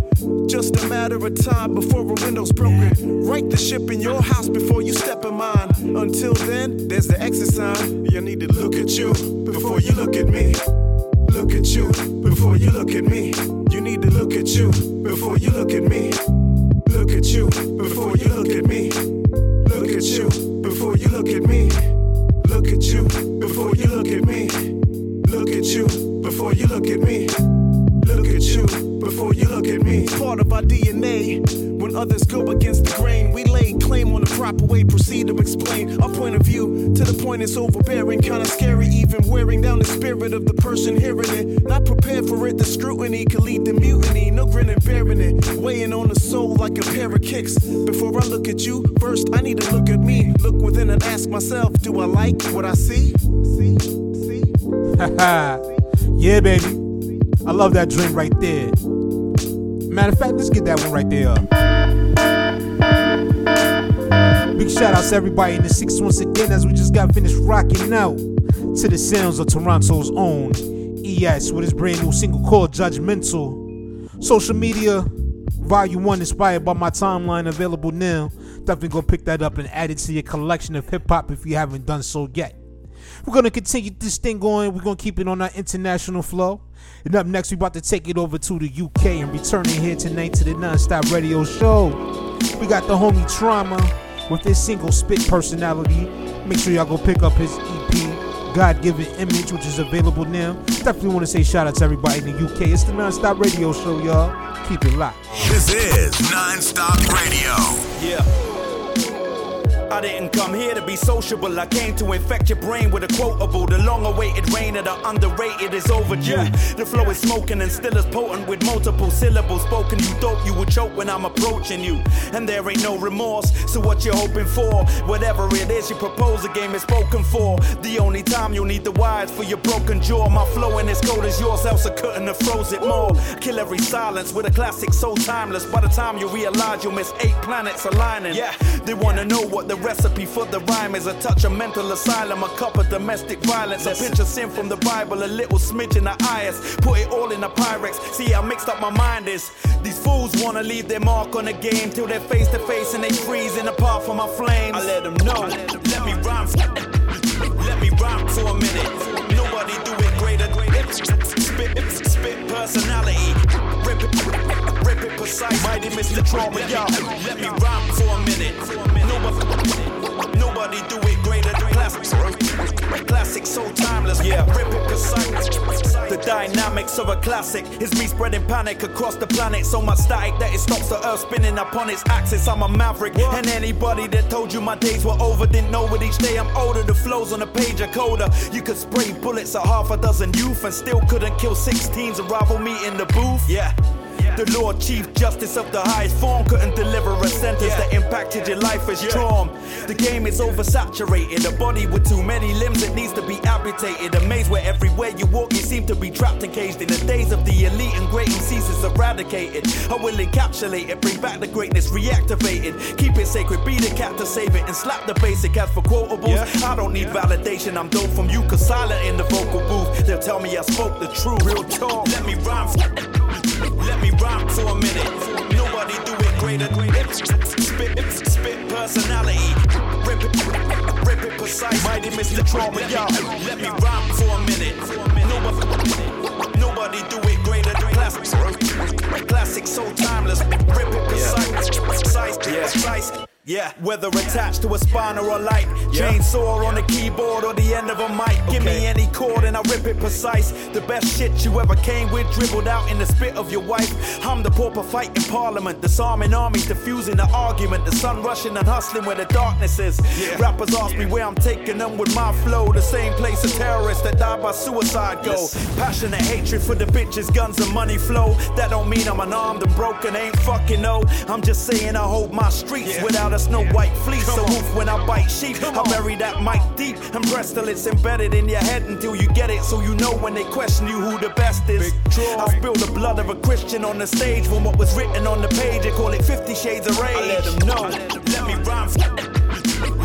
Just a matter of time before a window's broken. Right the ship in your house before you step in mine. Until then, there's the exit sign. You need to look at you before you look at me. Look at you before you look at me. You need to look at you before you look at me. Look at you before you look at me. Look at you before you look at me. Look at you our DNA. When others go against the grain, we lay claim on the proper way, proceed to explain our point of view to the point it's overbearing, kinda scary, even wearing down the spirit of the person hearing it. Not prepared for it, the scrutiny could lead to mutiny. No grin and bearing it, weighing on the soul like a pair of kicks. Before I look at you, first I need to look at me. Look within and ask myself, do I like what I see? See? See? *laughs* yeah, baby. I love that drink right there. Matter of fact, let's get that one right there. Big shout out to everybody in the six once again as we just got finished rocking out to the sounds of Toronto's own ES with his brand new single called Judgmental. Social media, volume one, inspired by my timeline, available now. Definitely go pick that up and add it to your collection of hip hop if you haven't done so yet. We're gonna continue this thing going. We're gonna keep it on our international flow. And up next, we about to take it over to the UK and returning here tonight to the Non-Stop Radio Show. We got the homie Trauma with his single Spit Personality. Make sure y'all go pick up his EP, God Given Image, which is available now. Definitely want to say shout out to everybody in the UK. It's the Non-Stop Radio Show, y'all. Keep it locked. This is Non-Stop Radio. Yeah. I didn't come here to be sociable. I came to infect your brain with a quotable. The long awaited reign of the underrated is overdue. Yeah. The flow is smoking and still as potent with multiple syllables spoken. You thought you would choke when I'm approaching you. And there ain't no remorse. So what you hoping for? Whatever it is you propose, a game is spoken for. The only time you'll need the wires for your broken jaw. My flow in as cold as yours, else I couldn't have froze it more. Kill every silence with a classic so timeless. By the time you realize you'll miss eight planets aligning. Yeah, they wanna know what the recipe for the rhyme is a touch of mental asylum, a cup of domestic violence, a pinch of sin from the Bible, a little smidge in the IS. Put it all in a Pyrex. See how mixed up my mind is. These fools wanna leave their mark on the game till they're face to face and they freezing apart from my flames. I let them know. Let me rhyme. Let me rhyme for a minute. Nobody do it greater greater. Spit, spit personality. Precise. Mighty Mr. Trauma, y'all. Let me rhyme for a minute. Nobody, nobody do it greater. Than classic, classic, so timeless. Yeah, rip it. The dynamics of a classic is me spreading panic across the planet. So much static that it stops the earth spinning upon its axis. I'm a maverick, and anybody that told you my days were over didn't know it. Each day I'm older, the flows on the page are colder. You could spray bullets at half a dozen youth and still couldn't kill 16s and rival me in the booth. Yeah. The Lord Chief Justice of the highest form couldn't deliver a sentence that impacted your life as trauma. The game is oversaturated, a body with too many limbs that needs to be amputated. A maze where everywhere you walk, you seem to be trapped and caged. In the days of the elite and great MCs is eradicated. I will encapsulate it, bring back the greatness, reactivate it. Keep it sacred, be the cat to save it, and slap the basic. As for quotables, I don't need validation, I'm dope from you, cause silent in the vocal booth. They'll tell me I spoke the truth. Real talk, let me rhyme. Let me rhyme for a minute. Nobody do it greater. Spit, spit personality. Rip it, rip it precise. Mighty Mr. Trauma, y'all. Let me rhyme for a minute. Nobody, nobody do it greater. Classic, classic, so timeless. Rip it precise, precise, precise. Yeah, whether attached to a spine or a light, chainsaw on a keyboard or the end of a mic. Give me any chord and I rip it precise. The best shit you ever came with, dribbled out in the spit of your wife. I'm the pauper fighting parliament, disarming armies, diffusing the argument. The sun rushing and hustling where the darkness is. Rappers ask me where I'm taking them with my flow. The same place a terrorist that died by suicide go. Passionate hatred for the bitches, guns and money flow. That don't mean I'm unarmed and broken, ain't fucking no. I'm just saying I hold my streets without a snow white fleece. So woof when I bite sheep. I bury that mic deep and press till it's embedded in your head until you get it. So you know when they question you who the best is. I spill the blood of a Christian on the stage from what was written on the page. They call it 50 Shades of Rage. I let them know. Let me rhyme.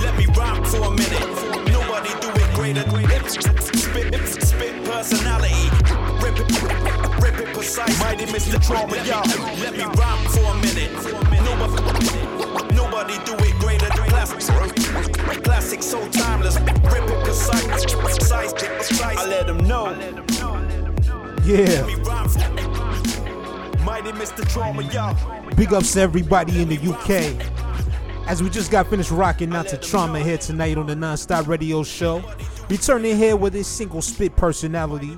Let me rhyme for a minute. Nobody do it greater. Spit, spit personality. Rip it precise. Mighty Mr. Trauma, y'all. Let me rhyme for a minute. Nobody, nobody do it greater. Than classic, classic, so timeless. Rip it precise, precise, precise. I let them know. Yeah. Let me rhyme. Mighty Mr. Trauma, y'all. Big ups to everybody in the UK. As we just got finished rocking out to Trauma here tonight on the Nonstop Radio Show. Returning here with his single spit personality.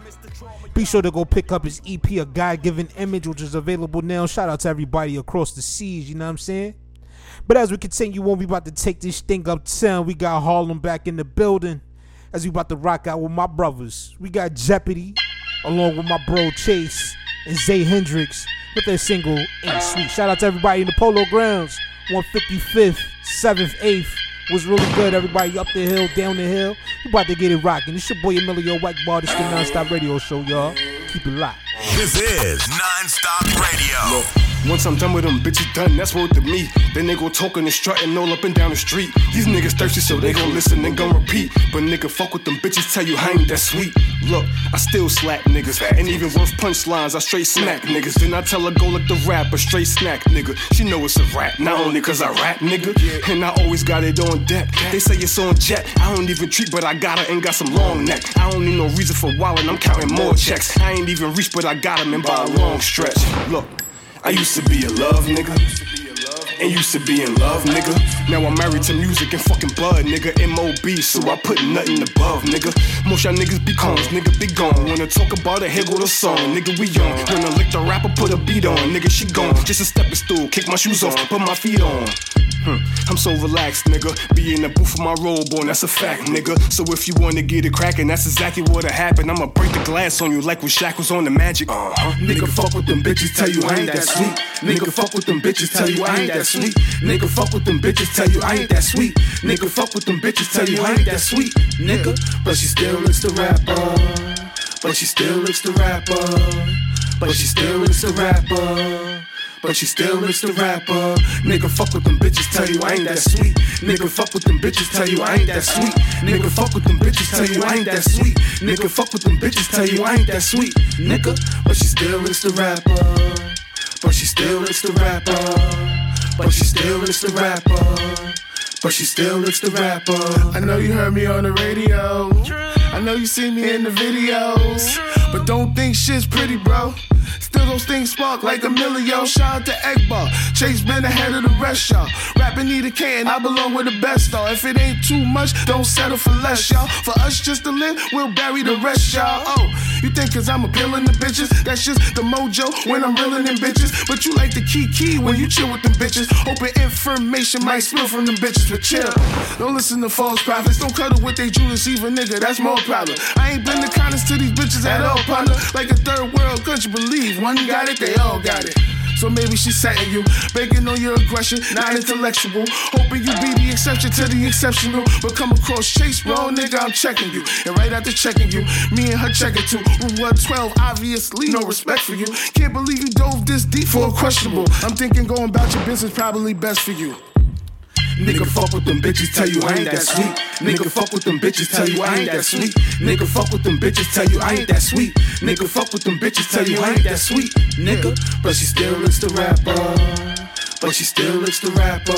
Be sure to go pick up his EP, A God Given Image, which is available now. Shout out to everybody across the seas, you know what I'm saying? But as we continue on, we about to take this thing uptown. We got Harlem back in the building. As we about to rock out with my brothers. We got Jeopardy, along with my bro Chase and Zay Hendrix with their single Ain't Sweet. Shout out to everybody in the Polo Grounds. 155th, 7th, 8th was really good. Everybody up the hill, down the hill. We about to get it rocking. It's your boy Emilio Wackbar. This is the Nonstop Radio Show, y'all. Keep it locked. This is Nonstop Radio. Once I'm done with them bitches done, that's worth to me. Then they go talking and strutting all up and down the street. These niggas thirsty, so they gon' listen and gon' repeat. But nigga, fuck with them bitches, tell you I ain't that sweet. Look, I still slap niggas. And even worth punchlines, I straight smack niggas. Then I tell her go like the rapper, straight snack nigga. She know it's a rap, not only cause I rap nigga. And I always got it on deck. They say it's on jet. I don't even treat, but I got her and got some long neck. I don't need no reason for wildin', I'm counting more checks. I ain't even reached, but I got him and by a long stretch. Look, I used to be a love nigga. And used to be in love, nigga. Now I'm married to music and fucking blood, nigga. MOB, so I put nothing above, nigga. Most y'all niggas be cons, nigga be gone. Wanna talk about it, here go the song, nigga, we on. Wanna lick the rapper, put a beat on, nigga, she gone. Just a stepping stool, kick my shoes off, put my feet on. Hmm, I'm so relaxed, nigga. Be in the booth with my robe on, that's a fact, nigga. So if you wanna get it crackin', that's exactly what'll happen. I'ma break the glass on you like Shaq was on the magic. Uh-huh. Nigga, fuck with them bitches, tell you I ain't that sweet. Nigga, fuck with them bitches, tell you I ain't that sweet. Nigga, fuck with them bitches, tell you I ain't that sweet. Nigga, fuck with them bitches, tell you I ain't that sweet. Nigga, but she still looks the rapper. But she still looks the rapper. But she still looks the rapper. But she still looks the rapper. Nigga, fuck with them bitches, tell you I ain't that sweet. Nigga, fuck with them bitches, tell you I ain't that sweet. Nigga, fuck with them bitches, tell you I ain't that sweet. Nigga, fuck with them bitches, tell you I ain't that sweet. Nigga, but she still looks the rapper. But she still looks the rapper. But she still looks the rapper. But she still looks the rapper. I know you heard me on the radio. I know you see me in the videos. But don't think shit's pretty, bro. Still those things spark like a millio. Shout out to Egbar. Chase been ahead of the rest, y'all. Rapping need a can, I belong with the best, though. If it ain't too much, don't settle for less, y'all. For us just to live, we'll bury the rest, y'all. Oh, you think cause I'm appealing to bitches? That's just the mojo when I'm reeling in bitches. But you like the key key when you chill with them bitches. Hoping information might spill from them bitches, but chill. Don't listen to false prophets. Don't cuddle with they Judas even nigga. That's more problem. I ain't been the kindest to these bitches at all, partner. Like a third world country, believe one got it, they all got it. So maybe she's setting you, banking on your aggression, not intellectual. Hoping you be the exception to the exceptional. But come across chase, bro, nigga, I'm checking you. And right after checking you, me and her checking too. Room 112, obviously, no respect for you. Can't believe you dove this deep for a questionable. I'm thinking going about your business probably best for you. Nigga fuck with them bitches, tell you I ain't that sweet. Nigga fuck with them bitches, tell you I ain't that sweet. Nigga fuck with them bitches, tell you I ain't that sweet. Nigga fuck with them bitches, tell you I ain't that sweet. Nigga, but she still looks the rapper. But she still looks the rapper.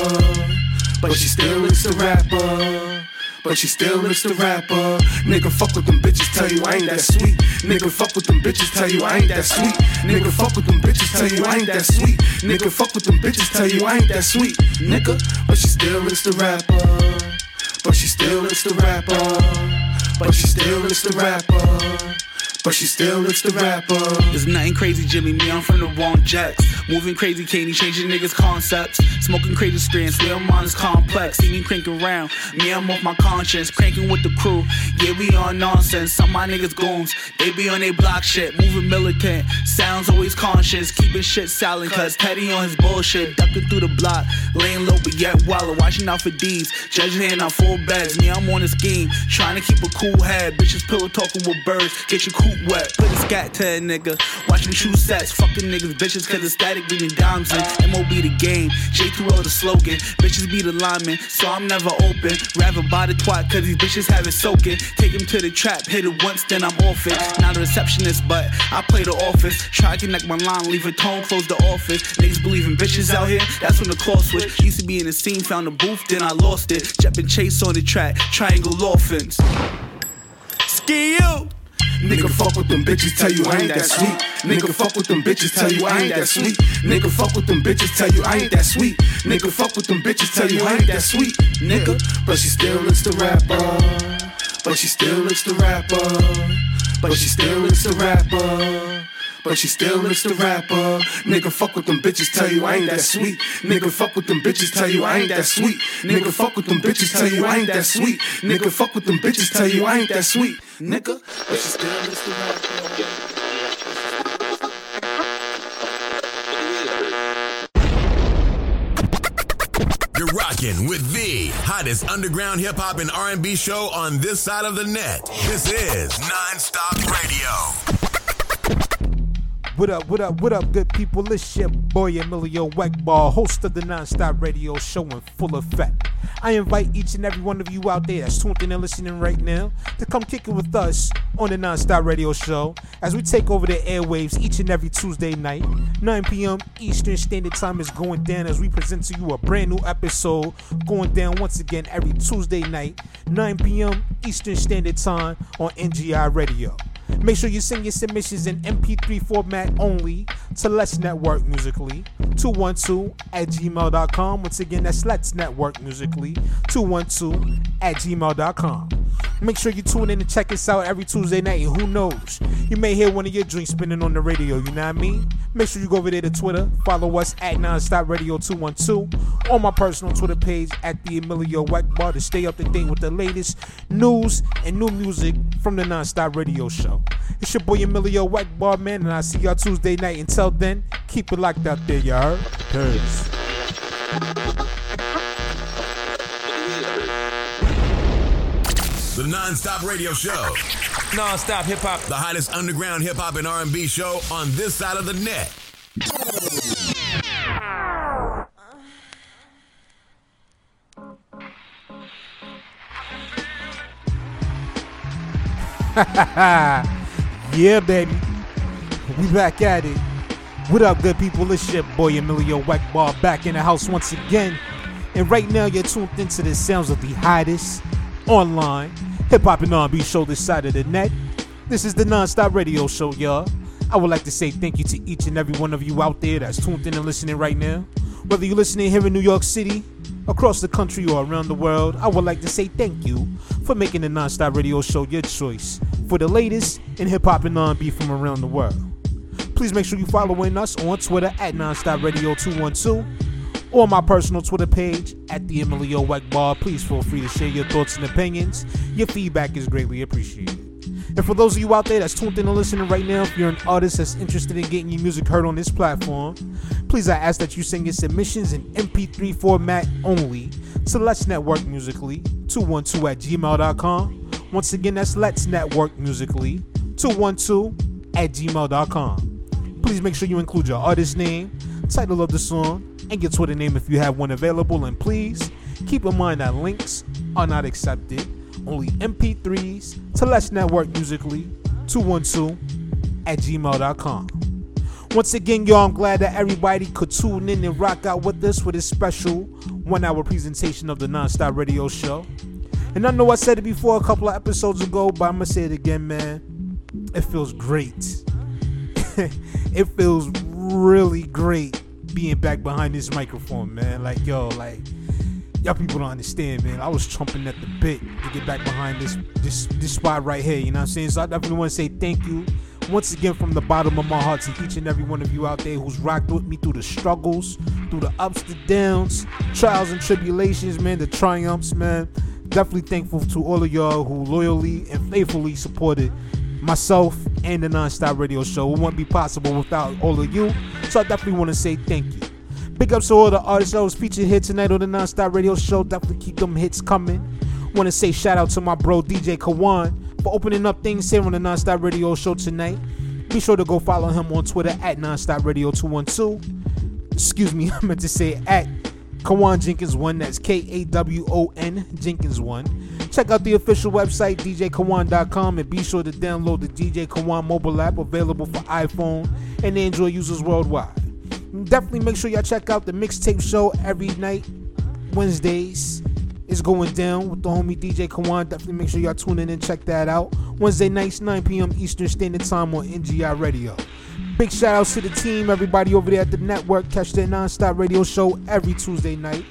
But she still looks the rapper. But she still looks the rapper. Nigga, fuck with them bitches, tell you I ain't that sweet. Nigga, fuck with them bitches, tell you I ain't that sweet. Nigga, fuck with them bitches, tell you I ain't that sweet. Nigga, fuck with them bitches, tell you I ain't that sweet. Nigga, but she still looks the rapper. But she still looks the rapper. But she still looks the rapper. But she still looks the rapper. There's nothing crazy, Jimmy. Me, I'm from the wrong jacks. Moving crazy, candy, changing niggas' concepts. Smoking crazy strands, real mind is complex. See me cranking around, me, I'm off my conscience. Cranking with the crew, yeah, we on nonsense. Some of my niggas goons, they be on they block shit. Moving militant, sounds always conscious. Keeping shit silent, cause Teddy on his bullshit. Ducking through the block, laying low, but yet wallow. Watching out for D's, judging hand on full beds. Me, I'm on a scheme, trying to keep a cool head. Bitches pillow talking with birds, get your coop wet. Put a scat to a nigga, watch me shoot sets. Fucking niggas, bitches, cause the static reading dimes in. MOB the game, J2L the slogan. Bitches be the lineman, so I'm never open. Rather buy the twat, cause these bitches have it soaking. Take him to the trap, hit it once, then I'm off it. Not a receptionist, but I play the office. Try to connect my line, leave a tone, close the office. Niggas believe in bitches out here, that's when the call switch. Used to be in the scene, found the booth, then I lost it. Jep and Chase on the track, triangle offense. Ski you! Nigga fuck with them bitches, tell you I ain't that sweet. Nigga fuck with them bitches, tell you I ain't that sweet. Nigga fuck with them bitches, tell you I ain't that sweet. Nigga fuck with them bitches, tell you I ain't that sweet. Nigga, but she still looks the rapper. But she still looks the rapper. But she still looks the rapper. But she still the rapper. Nigga, fuck with them bitches, tell you I ain't that sweet. Nigga, fuck with them bitches, tell you I ain't that sweet. Nigga, fuck with them bitches, tell you I ain't that sweet. Nigga, fuck with them bitches, tell you I ain't that sweet. Nigga, but she still looks rapper. You're rocking with the hottest underground hip hop and R&B show on this side of the net. This is Nonstop Radio. What up, what up, what up, good people? It's your boy Emilio Weckball, host of the Nonstop Radio Show in full effect. I invite each and every one of you out there that's tuned in and listening right now to come kick it with us on the Nonstop Radio Show as we take over the airwaves each and every Tuesday night. 9 p.m. Eastern Standard Time is going down as we present to you a brand new episode going down once again every Tuesday night, 9 p.m. Eastern Standard Time on NGI Radio. Make sure you send your submissions in MP3 format only to Let's Network Musically 212 at gmail.com. Once again, that's Let's Network Musically 212 at gmail.com. Make sure you tune in and check us out every Tuesday night. Who knows, you may hear one of your drinks spinning on the radio. You know what I mean? Make sure you go over there to Twitter, follow us at Nonstop Radio 212 on my personal Twitter page at the Emilio Weckbar to stay up to date with the latest news and new music from the Nonstop Radio Show. It's your boy Emilio Weckbar, man, and I'll see y'all Tuesday night. Until then, keep it locked out there, you heard? Peace. The Nonstop Radio Show. Nonstop hip hop. The hottest underground hip hop and R&B show on this side of the net. *laughs* yeah, baby. We back at it. What up, good people? It's your boy Emilio Weckball back in the house once again. And right now, you're tuned into the sounds of the hottest online hip hop and R&B show this side of the net. This is the Nonstop Radio Show, y'all. I would like to say thank you to each and every one of you out there that's tuned in and listening right now. Whether you're listening here in New York City, across the country, or around the world, I would like to say thank you for making the Nonstop Radio Show your choice for the latest in hip hop and R&B from around the world. Please make sure you're following us on Twitter at Nonstop Radio 212 or my personal Twitter page at the Emilio Bar. Please feel free to share your thoughts and opinions. Your feedback is greatly appreciated. And for those of you out there that's tuned in and listening right now, if you're an artist that's interested in getting your music heard on this platform, please I ask that you send your submissions in MP3 format only to Let's Network Musically 212 at gmail.com. Once again, that's Let's Network Musically 212 at gmail.com. Please make sure you include your artist name, title of the song, and your Twitter name if you have one available. And please keep in mind that links are not accepted. Only MP3s to Let's Network Musically 212 at gmail.com. Once again, y'all, I'm glad that everybody could tune in and rock out with us for this special one hour presentation of the Nonstop Radio Show. And I know I said it before a couple of episodes ago, but I'm going to say it again, man. It feels great. *laughs* it feels really great being back behind this microphone, man. Like, yo, like, y'all people don't understand, man. I was chomping at the bit to get back behind this this this spot right here. You know what I'm saying? So I definitely want to say thank you once again from the bottom of my heart to each and every one of you out there who's rocked with me through the struggles, through the ups, the downs, trials and tribulations, man, the triumphs, man. Definitely thankful to all of y'all who loyally and faithfully supported myself and the Nonstop Radio Show. It wouldn't be possible without all of you. So I definitely want to say thank you. Big ups to all the artists that was featured here tonight on the Nonstop Radio Show. Definitely keep them hits coming. Want to say shout out to my bro DJ Kawon for opening up things here on the Nonstop Radio Show tonight. Be sure to go follow him on Twitter at Nonstop Radio 212. Excuse me, *laughs* I meant to say at Kawon Jenkins 1. That's K A W O N Jenkins 1. Check out the official website, djkawon.com, and be sure to download the DJ Kawon mobile app available for iPhone and Android users worldwide. Definitely make sure y'all check out the mixtape show every night, Wednesdays. It's going down with the homie DJ Kawon. Definitely make sure y'all tune in and check that out. Wednesday nights, 9 p.m. Eastern Standard Time on NGI Radio. Big shout outs to the team, everybody over there at the network. Catch their non-stop radio show every Tuesday night.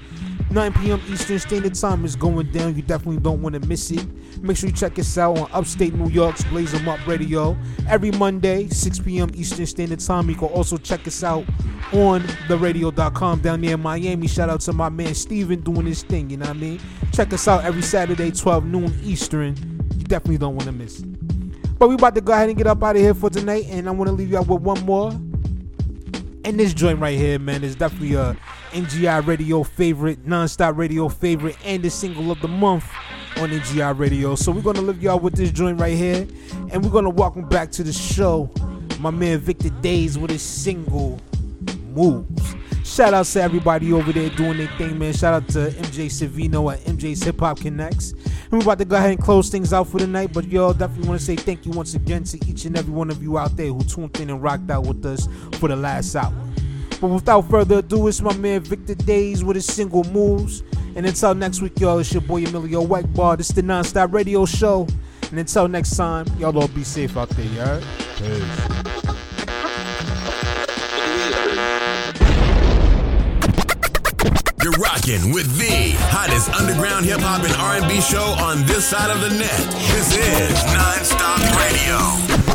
9 p.m. Eastern Standard Time is going down. You definitely don't want to miss it. Make sure you check us out on Upstate New York's Blaze 'em Up Radio every Monday, 6 p.m. Eastern Standard Time. You can also check us out on theradio.com down there in Miami. Shout out to my man Steven doing his thing, you know what I mean? Check us out every Saturday, 12 noon Eastern. You definitely don't want to miss it. But we about to go ahead and get up out of here for tonight, and I want to leave you out with one more. And this joint right here, man, is definitely a NGI radio favorite, non-stop radio favorite, and the single of the month on NGI radio. So we're gonna leave y'all with this joint right here, and we're gonna welcome back to the show my man Victor Days with his single moves. Shout out to everybody over there doing their thing, man. Shout out to MJ Savino at MJ's Hip Hop Connex. And we're about to go ahead and close things out for the night. But y'all definitely want to say thank you once again to each and every one of you out there who tuned in and rocked out with us for the last hour. But without further ado, it's my man Victor Days with his single moves. And until next week, y'all, it's your boy Emilio Whiteball. This is the Nonstop Radio Show. And until next time, y'all all be safe out there, y'all. Peace. You're rocking with the hottest underground hip hop and R&B show on this side of the net. This is Nonstop Radio.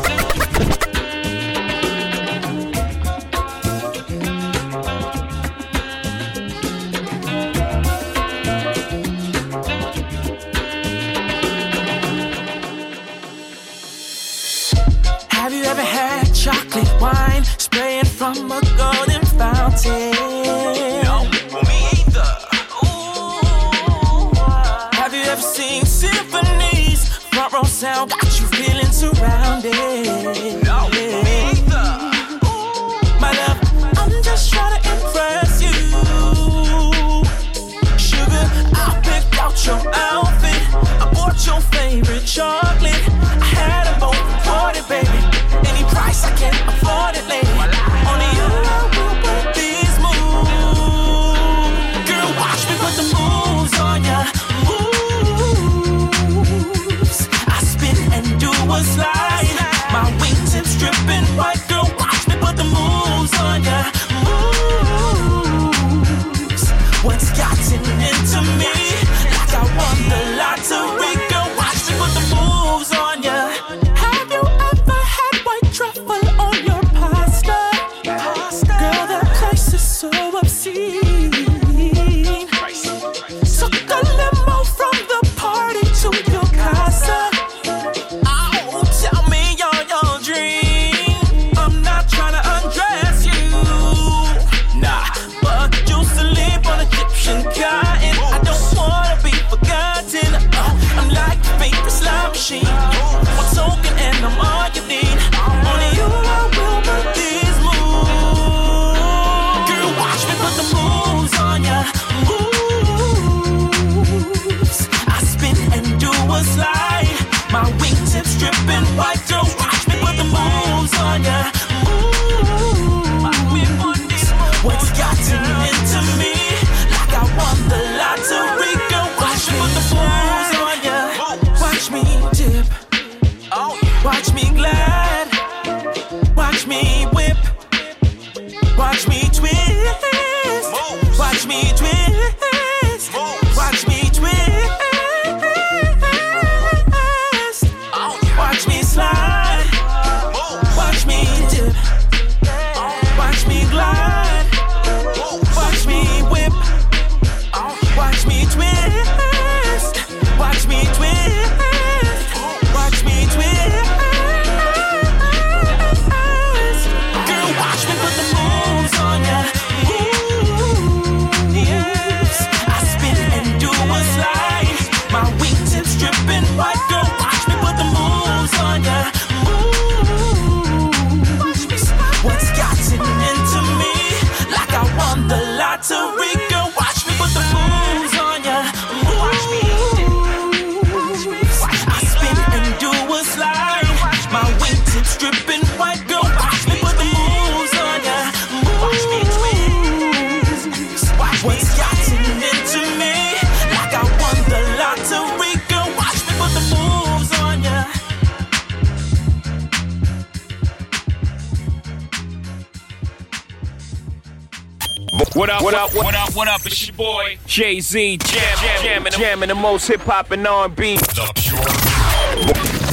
Jay Z, jam, jam, jamming, jamming the most hip hop and R&B. The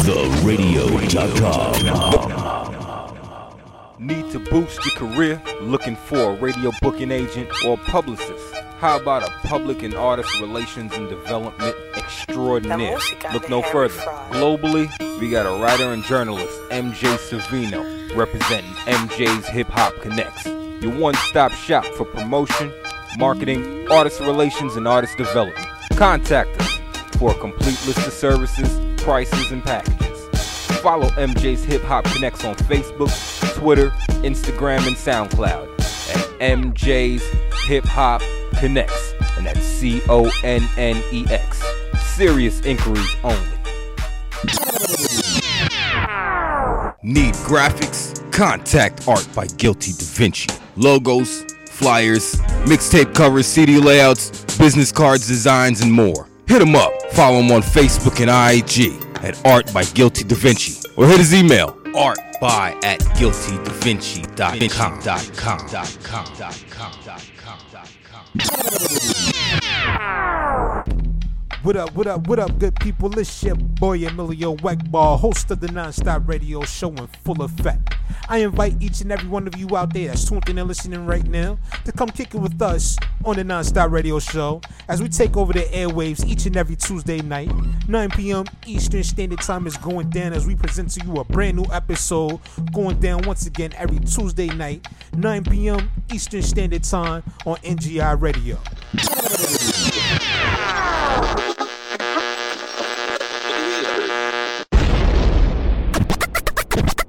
TheRadio.com. Need to boost your career? Looking for a radio booking agent or publicist? How about a public and artist relations and development extraordinaire? Look no further. Globally, we got a writer and journalist, MJ Savino, representing MJ's Hip Hop Connex. Your one stop shop for promotion, marketing, artist relations, and artist development. Contact us for a complete list of services, prices, and packages. Follow MJ's Hip Hop Connex on Facebook, Twitter, Instagram, and SoundCloud at MJ's Hip Hop Connex, and that's C O N N E X. Serious inquiries only. Need graphics? Contact Art by Guilty Da Vinci. Logos, flyers, mixtape covers, CD layouts, business cards, designs, and more. Hit him up. Follow him on Facebook and IG at Art by Guilty Da Vinci. Or hit his email, artby at guiltydavinci.com. What up, what up, what up, good people? It's your boy Emilio Wegball, host of the Nonstop Radio Show in full effect. I invite each and every one of you out there that's tuned in and listening right now to come kick it with us on the Nonstop Radio Show as we take over the airwaves each and every Tuesday night. 9 p.m. Eastern Standard Time is going down as we present to you a brand new episode going down once again every Tuesday night, 9 p.m. Eastern Standard Time on NGI Radio.